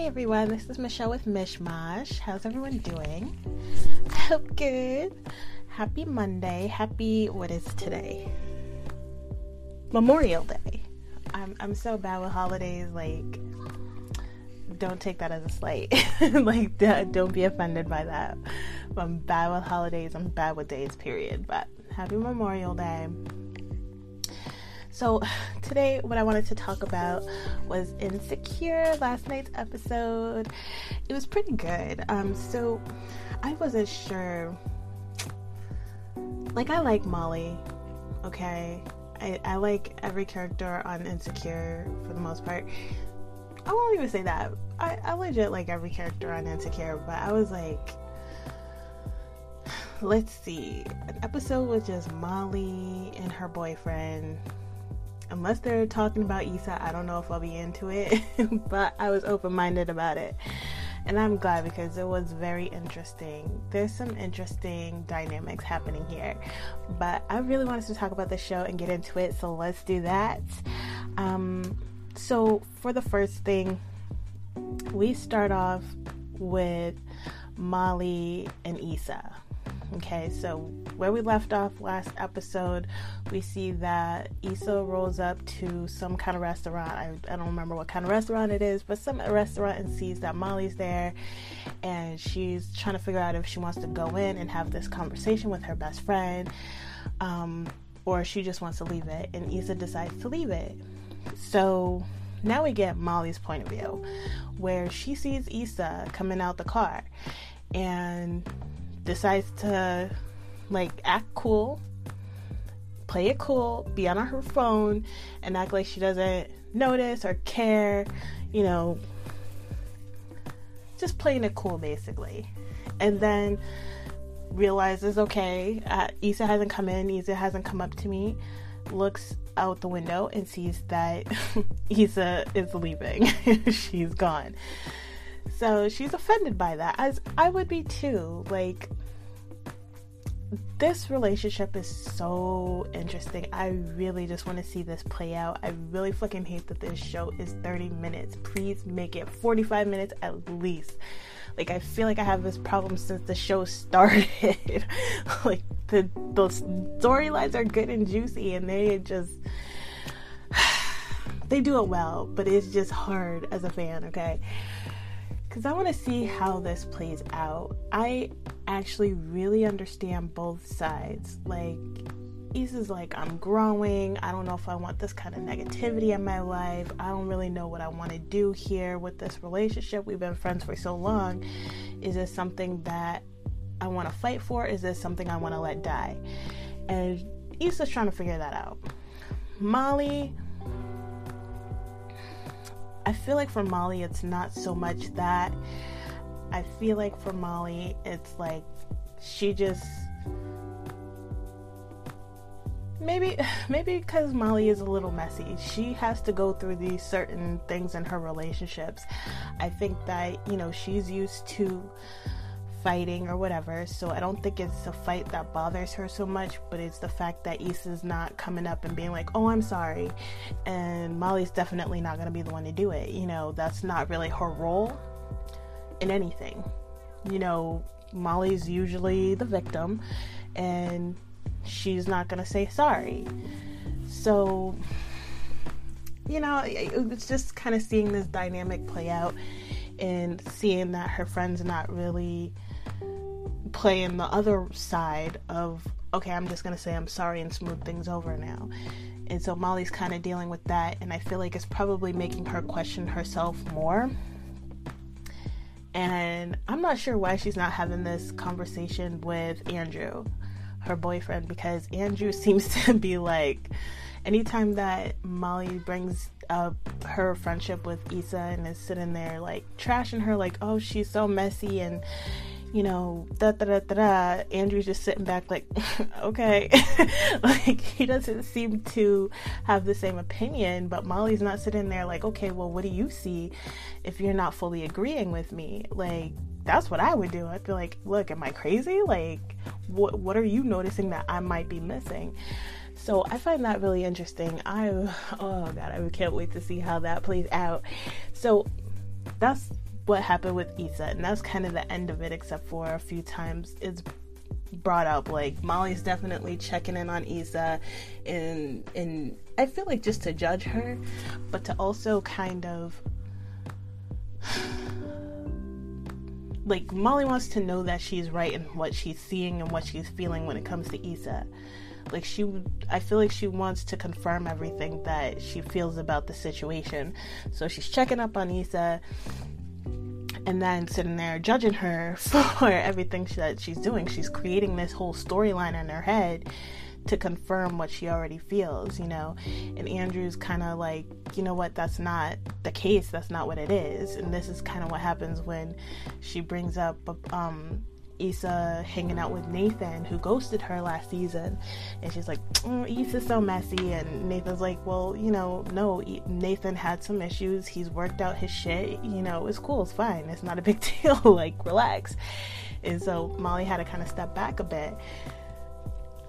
Hey everyone, this is Michelle with Mishmash. How's everyone doing? I hope good. Happy Monday. Happy, what is today? Memorial Day. I'm, I'm so bad with holidays. Like, don't take that as a slight. like, don't be offended by that. I'm bad with holidays. I'm bad with days, period. But happy Memorial Day. So, today, what I wanted to talk about was Insecure, last night's episode. It was pretty good. Um, so, I wasn't sure. Like, I like Molly, okay? I, I like every character on Insecure for the most part. I won't even say that. I, I legit like every character on Insecure, but I was like, let's see. An episode with just Molly and her boyfriend unless they're talking about Issa, I don't know if I'll be into it, but I was open minded about it. And I'm glad because it was very interesting. There's some interesting dynamics happening here. But I really wanted to talk about the show and get into it, so let's do that. Um, so, for the first thing, we start off with Molly and Issa. Okay, so where we left off last episode, we see that Issa rolls up to some kind of restaurant. I, I don't remember what kind of restaurant it is, but some restaurant and sees that Molly's there and she's trying to figure out if she wants to go in and have this conversation with her best friend um, or she just wants to leave it. And Issa decides to leave it. So now we get Molly's point of view where she sees Issa coming out the car and decides to like act cool, play it cool, be on her phone, and act like she doesn't notice or care, you know, just playing it cool basically. And then realizes, okay, uh, Issa hasn't come in, Issa hasn't come up to me, looks out the window and sees that Issa is leaving. She's gone. So she's offended by that, as I would be too. Like, this relationship is so interesting. I really just want to see this play out. I really fucking hate that this show is 30 minutes. Please make it 45 minutes at least. Like I feel like I have this problem since the show started. like the those storylines are good and juicy and they just they do it well, but it's just hard as a fan, okay? Because I want to see how this plays out. I actually really understand both sides. Like, Issa's like, I'm growing. I don't know if I want this kind of negativity in my life. I don't really know what I want to do here with this relationship. We've been friends for so long. Is this something that I want to fight for? Is this something I want to let die? And Issa's trying to figure that out. Molly I feel like for Molly, it's not so much that. I feel like for Molly, it's like she just maybe maybe because Molly is a little messy. She has to go through these certain things in her relationships. I think that, you know, she's used to fighting or whatever. So I don't think it's the fight that bothers her so much, but it's the fact that Issa's not coming up and being like, oh, I'm sorry. And Molly's definitely not to be the one to do it. You know, that's not really her role in anything. You know, Molly's usually the victim and she's not to say sorry. So, you know, it's just kind of seeing this dynamic play out and seeing that her friend's not really playing the other side of okay, I'm just gonna say I'm sorry and smooth things over now. And so Molly's kind of dealing with that, and I feel like it's probably making her question herself more. And I'm not sure why she's not having this conversation with Andrew, her boyfriend, because Andrew seems to be like, anytime that Molly brings up her friendship with Issa and is sitting there like trashing her, like, oh, she's so messy and you know, da da da da. Andrew's just sitting back, like, okay. like, he doesn't seem to have the same opinion, but Molly's not sitting there, like, okay, well, what do you see if you're not fully agreeing with me? Like, that's what I would do. I'd be like, look, am I crazy? Like, what, what are you noticing that I might be missing? So I find that really interesting. I, oh God, I can't wait to see how that plays out. So that's what happened with Issa, and that's kind of the end of it, except for a few times it's brought up like Molly's definitely checking in on Issa and and I feel like just to judge her but to also kind of like Molly wants to know that she's right in what she's seeing and what she's feeling when it comes to Issa. Like she I feel like she wants to confirm everything that she feels about the situation. So she's checking up on Issa and then sitting there judging her for everything that she's doing. She's creating this whole storyline in her head to confirm what she already feels, you know. And Andrew's kind of like, you know what, that's not the case. That's not what it is. And this is kind of what happens when she brings up um, Issa hanging out with Nathan, who ghosted her last season. And she's like, mm, oh, Issa's so messy. And Nathan's like, well, you know, no, Nathan had some issues. He's worked out his shit. You know, it's cool. It's fine. It's not a big deal. like, relax. And so Molly had to kind of step back a bit.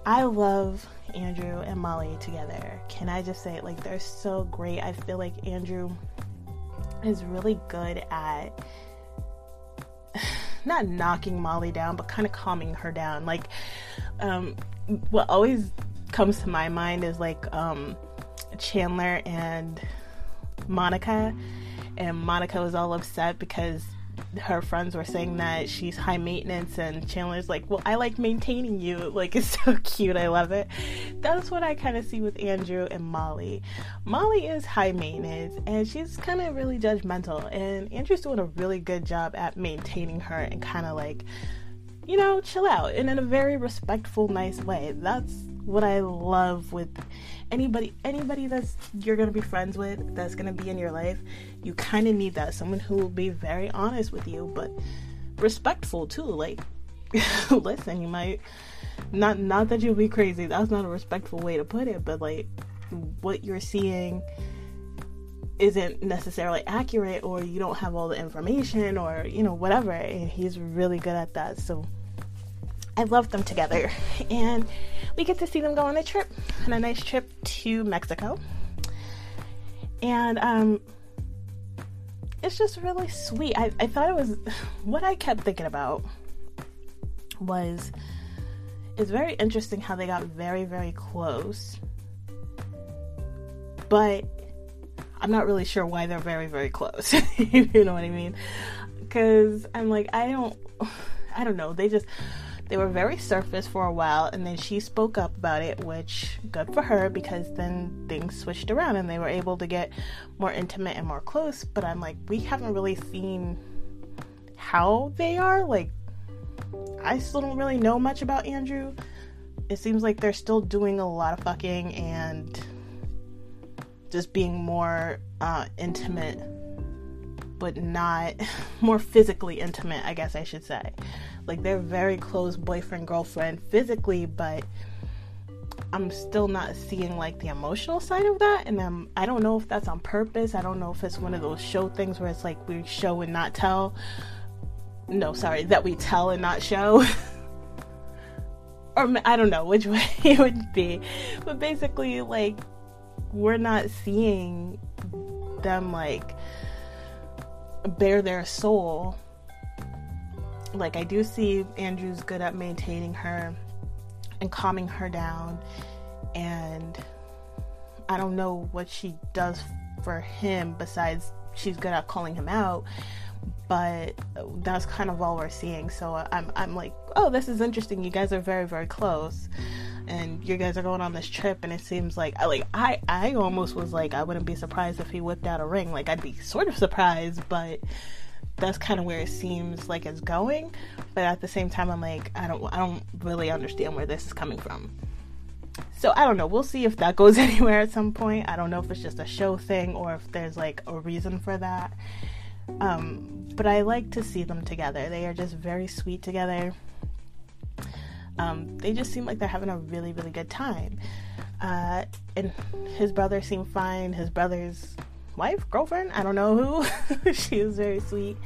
I love Andrew and Molly together. Can I just say, like, they're so great. I feel like Andrew is really good at not knocking Molly down, but kind of calming her down. Like, um, what always comes to my mind is like um, Chandler and Monica, and Monica was all upset because her friends were saying that she's high maintenance and Chandler's like, "Well, I like maintaining you." Like it's so cute. I love it. That's what I kind of see with Andrew and Molly. Molly is high maintenance and she's kind of really judgmental and Andrew's doing a really good job at maintaining her and kind of like you know, chill out and in a very respectful, nice way. That's what I love with anybody anybody that's you're gonna be friends with that's gonna be in your life you kind of need that. Someone who will be very honest with you but respectful too like listen you might not not that you'll be crazy that's not a respectful way to put it but like what you're seeing isn't necessarily accurate or you don't have all the information or you know whatever and he's really good at that so I love them together. And we get to see them go on a trip, on a nice trip to Mexico. And um, it's just really sweet. I, I thought it was what I kept thinking about was it's very interesting how they got very, very close. But I'm not really sure why they're very, very close. you know what I mean? Because I'm like, I don't, I don't know. They just, they were very surface for a while, and then she spoke up about it, which good for her because then things switched around and they were able to get more intimate and more close. But I'm like, we haven't really seen how they are. Like, I still don't really know much about Andrew. It seems like they're still doing a lot of fucking and just being more uh, intimate, but not more physically intimate, I guess I should say. Like they're very close boyfriend girlfriend physically, but I'm still not seeing like the emotional side of that, and I'm I don't know if that's on purpose. I don't know if it's one of those show things where it's like we show and not tell. No, sorry, that we tell and not show. or I don't know which way it would be, but basically, like we're not seeing them like bare their soul. Like I do see Andrew's good at maintaining her and calming her down. And I don't know what she does for him besides she's good at calling him out. But that's kind of all we're seeing. So I'm I'm like oh this is interesting. You guys are very very close and you guys are going on this trip and it seems like like I I almost was like I wouldn't be surprised if he whipped out a ring. Like I'd be sort of surprised but that's kind of where it seems like it's going. But at the same time i'm like i don't i don't really understand where this is coming from. So i don't know. We'll see if that goes anywhere at some point. I don't know if it's just a show thing or if there's like a reason for that. Um, but i like to see them together. They are just very sweet together um, they just seem like they're having a really really good time uh, and his brother seemed fine his brother's wife, girlfriend, I don't know who. she is very sweet.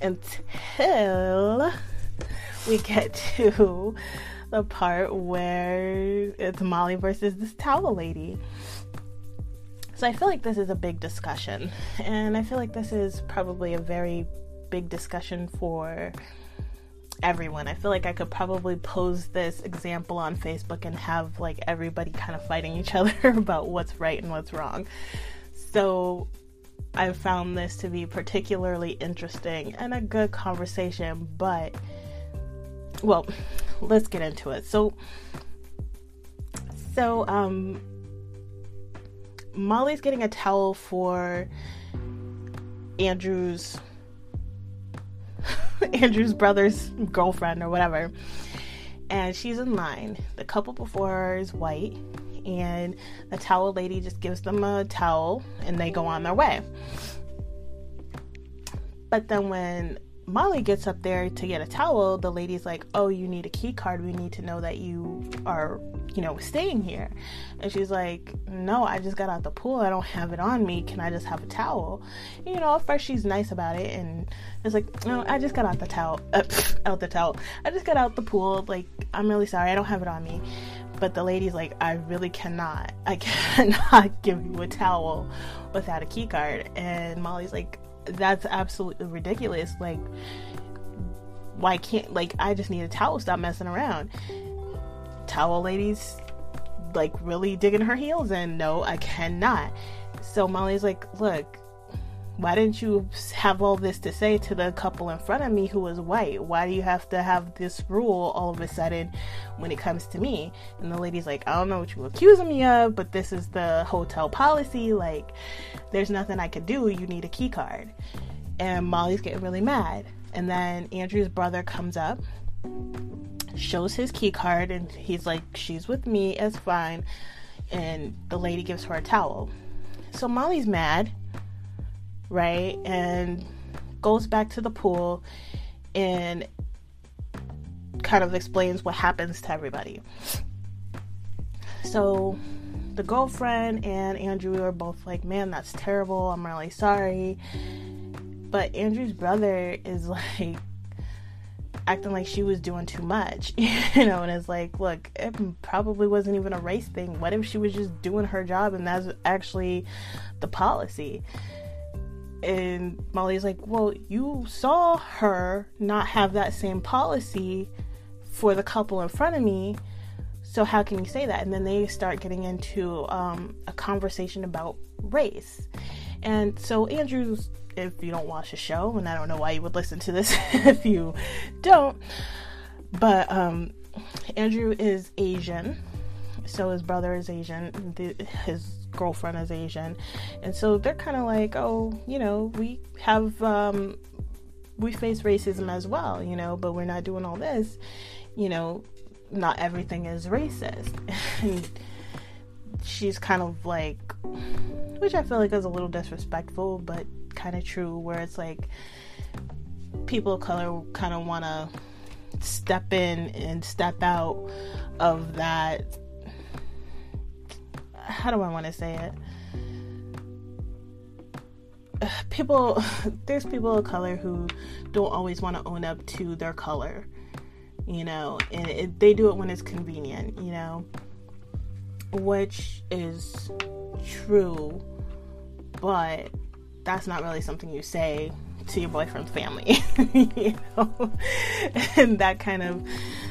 Until we get to the part where it's Molly versus this towel lady. So I feel like this is a big discussion, and I feel like this is probably a very big discussion for everyone. I feel like I could probably pose this example on Facebook and have like everybody kind of fighting each other about what's right and what's wrong. So I found this to be particularly interesting and a good conversation, but well, let's get into it. So so um Molly's getting a towel for Andrew's Andrew's brother's girlfriend or whatever. And she's in line. The couple before her is white, and the towel lady just gives them a towel and they go on their way. But then when Molly gets up there to get a towel, the lady's like, "Oh, you need a key card. We need to know that you are, you know, staying here." And she's like, "No, I just got out the pool. I don't have it on me. Can I just have a towel?" You know, at first she's nice about it, and it's like, "No, I just got out the towel, uh, out the towel. I just got out the pool. Like, I'm really sorry. I don't have it on me." But the lady's like, "I really cannot. I cannot give you a towel without a key card." And Molly's like, that's absolutely ridiculous. Like, why can't, like, I just need a towel, stop messing around. Towel ladies, like, really digging her heels in. No, I cannot. So Molly's like, look, why didn't you have all this to say to the couple in front of me who was white? Why do you have to have this rule all of a sudden when it comes to me? And the lady's like, I don't know what you're accusing me of, but this is the hotel policy. Like, there's nothing I could do. You need a key card. And Molly's getting really mad. And then Andrew's brother comes up, shows his key card, and he's like, She's with me, it's fine. And the lady gives her a towel. So Molly's mad right? And goes back to the pool and kind of explains what happens to everybody. So the girlfriend and Andrew are both like, man, that's terrible. I'm really sorry. But Andrew's brother is like acting like she was doing too much, you know, and it's like, look, it probably wasn't even a race thing. What if she was just doing her job and that's actually the policy? And Molly's like, Well, you saw her not have that same policy for the couple in front of me. So how can you say that? And then they start getting into um, a conversation about race. And so Andrew's, if you don't watch the show, and I don't know why you would listen to this if you don't, but um, Andrew is Asian. So his brother is Asian. The, his girlfriend is Asian, and so they're kind of like, oh, you know, we have um, we face racism as well, you know, but we're not doing all this, you know, not everything is racist, and she's kind of like, which I feel like is a little disrespectful, but kind of true, where it's like people of color kind of want to step in and step out of that how do I want to say it? People, there's people of color who don't always want to own up to their color, you know, and it, they do it when it's convenient, you know, which is true, but that's not really something you say to your boyfriend's family, you know, and that kind of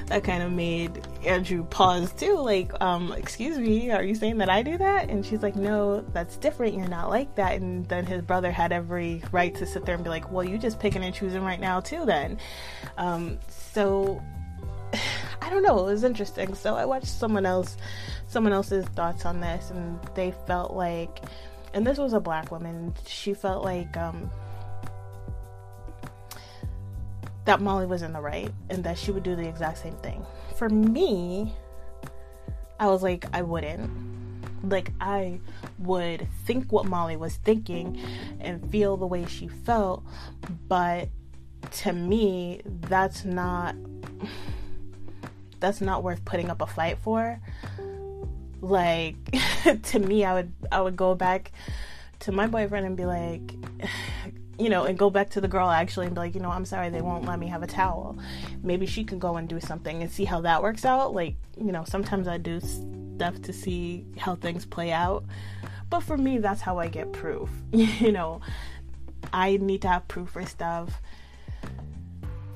that kind of made Andrew pause too. Like, um, excuse me, are you saying that I do that? And she's like, no, that's different. You're not like that. And then his brother had every right to sit there and be like, well, you just picking and choosing right now too. Then, um, so I don't know. It was interesting. So I watched someone else, someone else's thoughts on this, and they felt like, and this was a black woman. She felt like, um, that Molly was in the right and that she would do the exact same thing. For me, I was like, I wouldn't. Like, I would think what Molly was thinking and feel the way she felt, but to me, that's not that's not worth putting up a fight for. Like to me, I would I would go back to my boyfriend and be like you know, and go back to the girl actually and be like, you know, I'm sorry, they won't let me have a towel. Maybe she can go and do something and see how that works out. Like, you know, sometimes I do stuff to see how things play out. But for me, that's how I get proof. you know, I need to have proof for stuff.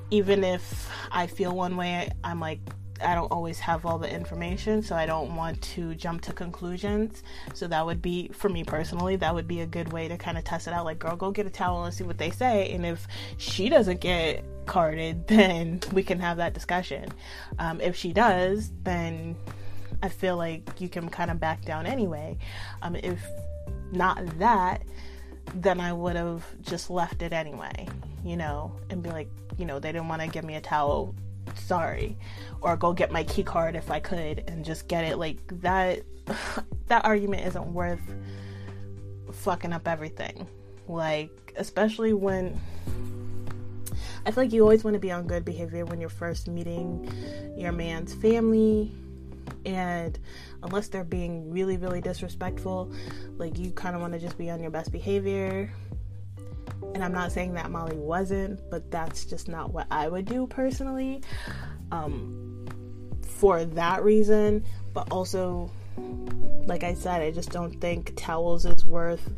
Even if I feel one way, I'm like, I don't always have all the information, so I don't want to jump to conclusions. So that would be, for me personally, that would be a good way to kind of test it out. Like, girl, go get a towel and see what they say. And if she doesn't get carded, then we can have that discussion. Um, if she does, then I feel like you can kind of back down anyway. Um, if not that, then I would have just left it anyway, you know, and be like, you know, they didn't want to give me a towel, sorry, or go get my key card if I could and just get it. Like that, that argument isn't worth fucking up everything. Like, especially when I feel like you always want to be on good behavior when you're first meeting your man's family and unless they're being really really disrespectful like you kind of want to just be on your best behavior and i'm not saying that molly wasn't but that's just not what i would do personally um, for that reason but also like i said i just don't think towels is worth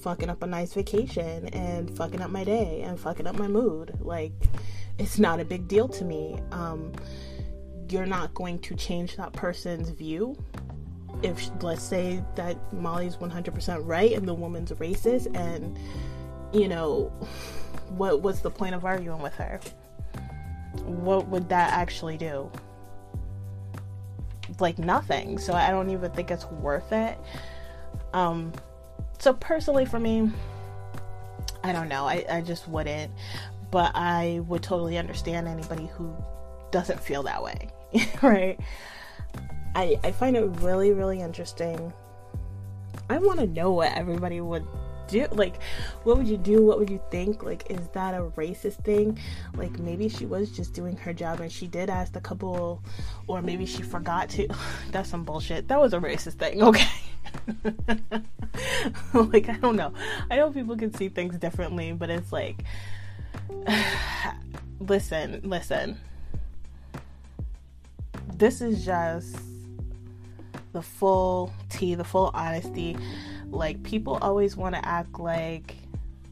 fucking up a nice vacation and fucking up my day and fucking up my mood like it's not a big deal to me um, you're not going to change that person's view. If let's say that Molly's 100% right and the woman's racist, and you know, what what's the point of arguing with her? What would that actually do? Like nothing. So I don't even think it's worth it. Um, so personally, for me, I don't know. I, I just wouldn't. But I would totally understand anybody who doesn't feel that way. right? I I find it really really interesting. I want to know what everybody would do. Like, what would you do? What would you think? Like, is that a racist thing? Like, maybe she was just doing her job and she did ask the couple, or maybe she forgot to. That's some bullshit. That was a racist thing, okay? like, I don't know. I know people can see things differently, but it's like, listen, listen this is just the full tea, the full honesty. Like, people always want to act like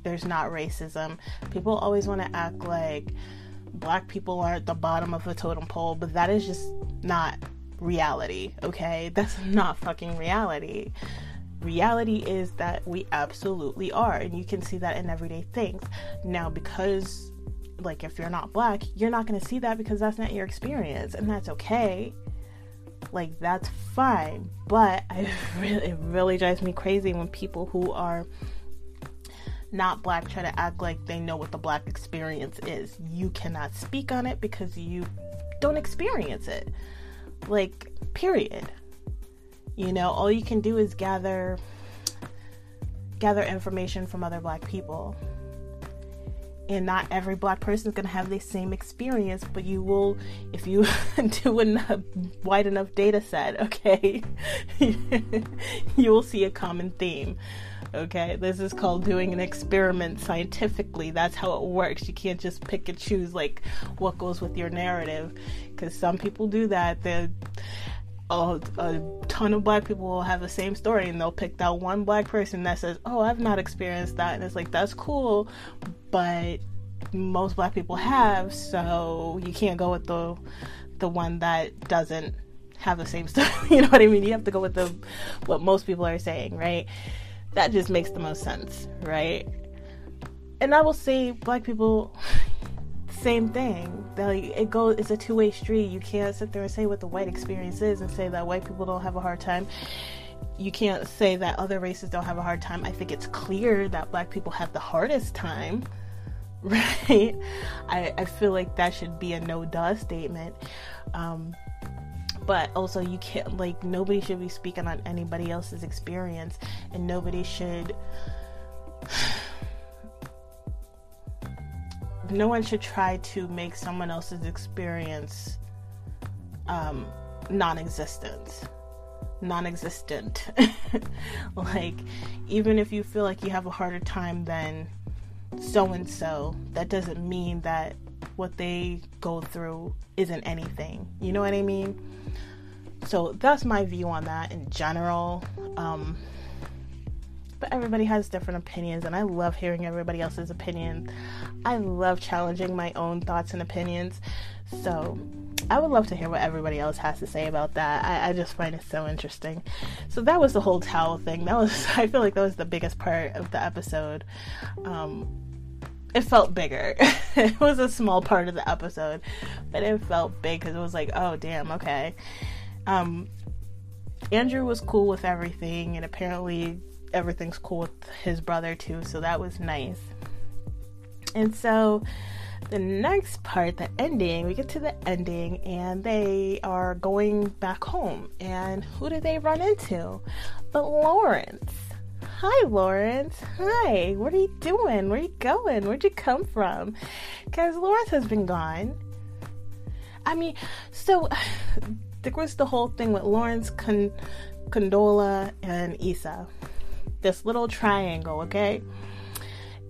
there's not racism. People always want to act like black people are at the bottom of the totem pole, but that is just not reality, okay? That's not fucking reality. Reality is that we absolutely are, and you can see that in everyday things. Now, because like if you're not black, you're not going to see that because that's not your experience and that's okay. Like that's fine, but I really it really drives me crazy when people who are not black try to act like they know what the black experience is. You cannot speak on it because you don't experience it. Like period. You know, all you can do is gather gather information from other black people and not every black person is going to have the same experience but you will if you do a wide enough data set okay? You will see a common theme okay? This is called doing an experiment scientifically. That's how it works. You can't just pick and choose like what goes with your narrative because some people do that. They a, a, ton of black people will have the same story and they'll pick that one black person that says, Oh, I've not experienced that. And it's like, that's cool, but most black people have, so you can't go with the the one that doesn't have the same story. you know what I mean? You have to go with the what most people are saying, right? That just makes the most sense, right? And I will say black people same thing. It goes it's a two-way street. You can't sit there and say what the white experience is and say that white people don't have a hard time you can't say that other races don't have a hard time. I think it's clear that black people have the hardest time right? I, I feel like that should be a no duh statement. Um, but also, you can't, like, nobody should be speaking on anybody else's experience, and nobody should. No one should try to make someone else's experience um, non existent. Non existent. like, even if you feel like you have a harder time than so and so, that doesn't mean that what they go through isn't anything. You know what I mean? So that's my view on that in general. Um, but everybody has different opinions, and I love hearing everybody else's opinions. I love challenging my own thoughts and opinions. So, I would love to hear what everybody else has to say about that. I, I, just find it so interesting. So that was the whole towel thing. That was I feel like that was the biggest part of the episode. Um, it felt bigger. it was a small part of the episode, but it felt big because it was like, oh damn, okay. Um, Andrew was cool with everything, and apparently everything's cool with his brother too. So that was nice. And so the next part, the ending, we get to the ending and they are going back home. And who do they run into? But Lawrence. Hi, Lawrence. Hi. What are you doing? Where are you going? Where'd you come from? Because Lawrence has been gone. I mean, so there was the whole thing with Lawrence, Con- Condola, and Issa. This little triangle, okay?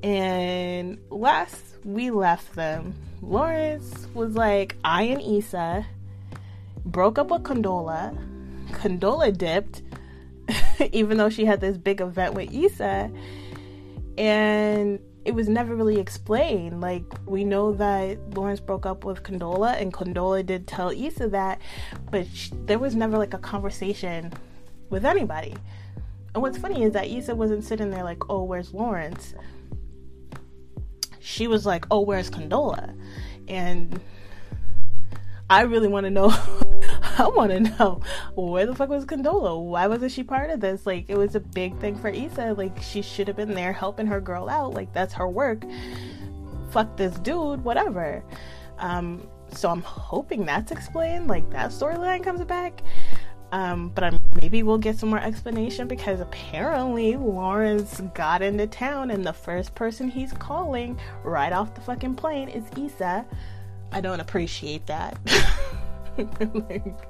And last we left them, Lawrence was like, I and Issa broke up with Condola. Condola dipped, even though she had this big event with Issa. And it was never really explained. Like, we know that Lawrence broke up with Condola, and Condola did tell Issa that, but she, there was never like a conversation with anybody. And what's funny is that Issa wasn't sitting there like, oh, where's Lawrence? She was like, "Oh, where's Condola?" And I really want to know. I want to know where the fuck was Condola? Why wasn't she part of this? Like, it was a big thing for Issa. Like, she should have been there helping her girl out. Like, that's her work. Fuck this dude, whatever. Um, so I'm hoping that's explained. Like, that storyline comes back. Um, but I'm, maybe we'll get some more explanation because apparently Lawrence got into town and the first person he's calling right off the fucking plane is Issa. I don't appreciate that. like,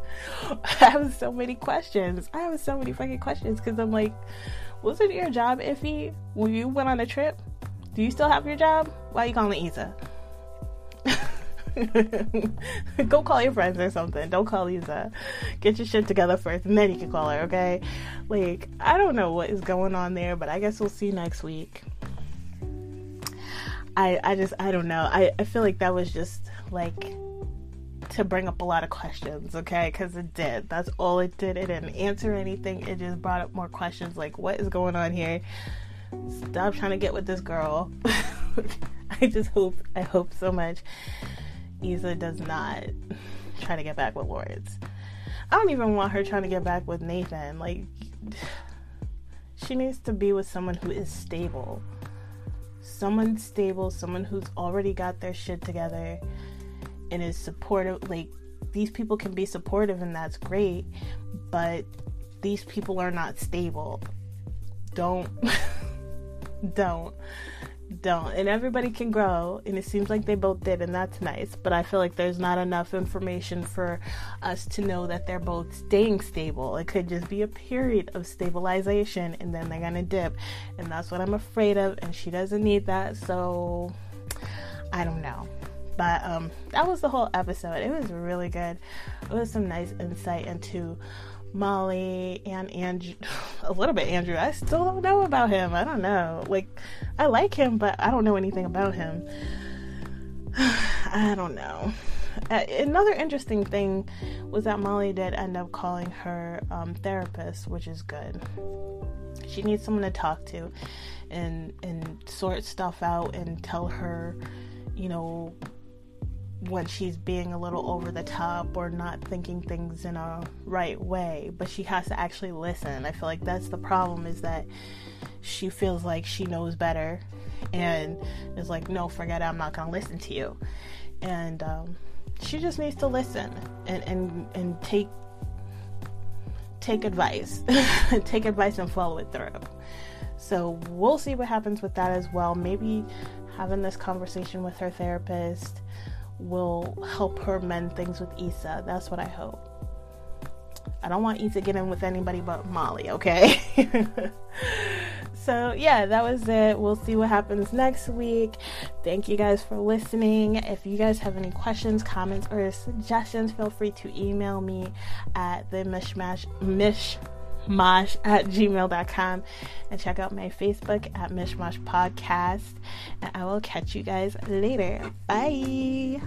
I have so many questions. I have so many fucking questions because I'm like, wasn't your job iffy when you went on a trip? Do you still have your job? Why are you calling Issa? Go call your friends or something. Don't call Issa. Get your shit together first, and then you can call her, okay? Like, I don't know what is going on there, but I guess we'll see next week. I I just I don't know. I, I feel like that was just like to bring up a lot of questions, okay? Because it did. That's all it did. It didn't answer anything. It just brought up more questions like, what is going on here? Stop trying to get with this girl. I just hope, I hope so much Issa does not try to get back with Lawrence. I don't even want her trying to get back with Nathan. Like, she needs to be with someone who is stable. Someone stable, someone who's already got their shit together and is supportive. Like, these people can be supportive and that's great, but these people are not stable. Don't. don't don't. And everybody can grow, and it seems like they both did, and that's nice. But I feel like there's not enough information for us to know that they're both staying stable. It could just be a period of stabilization, and then they're gonna dip. And that's what I'm afraid of, and she doesn't need that, so I don't know. But um, that was the whole episode. It was really good. It was some nice insight into Molly and Andrew, a little bit Andrew. I still don't know about him. I don't know. Like, I like him, but I don't know anything about him. I don't know. Uh, another interesting thing was that Molly did end up calling her um, therapist, which is good. She needs someone to talk to and and sort stuff out and tell her, you know, when she's being a little over the top or not thinking things in a right way but she has to actually listen. I feel like that's the problem is that she feels like she knows better and is like no forget it i'm not gonna listen to you. And um, she just needs to listen and and and take take advice take advice and follow it through. So we'll see what happens with that as well. Maybe having this conversation with her therapist will help her mend things with Issa. That's what I hope. I don't want Issa getting with anybody but Molly, okay? so, yeah, that was it. We'll see what happens next week. Thank you guys for listening. If you guys have any questions, comments, or suggestions, feel free to email me at the mishmash mish mishmosh at gmail.com and check out my Facebook at Mishmosh Podcast. And I will catch you guys later. Bye.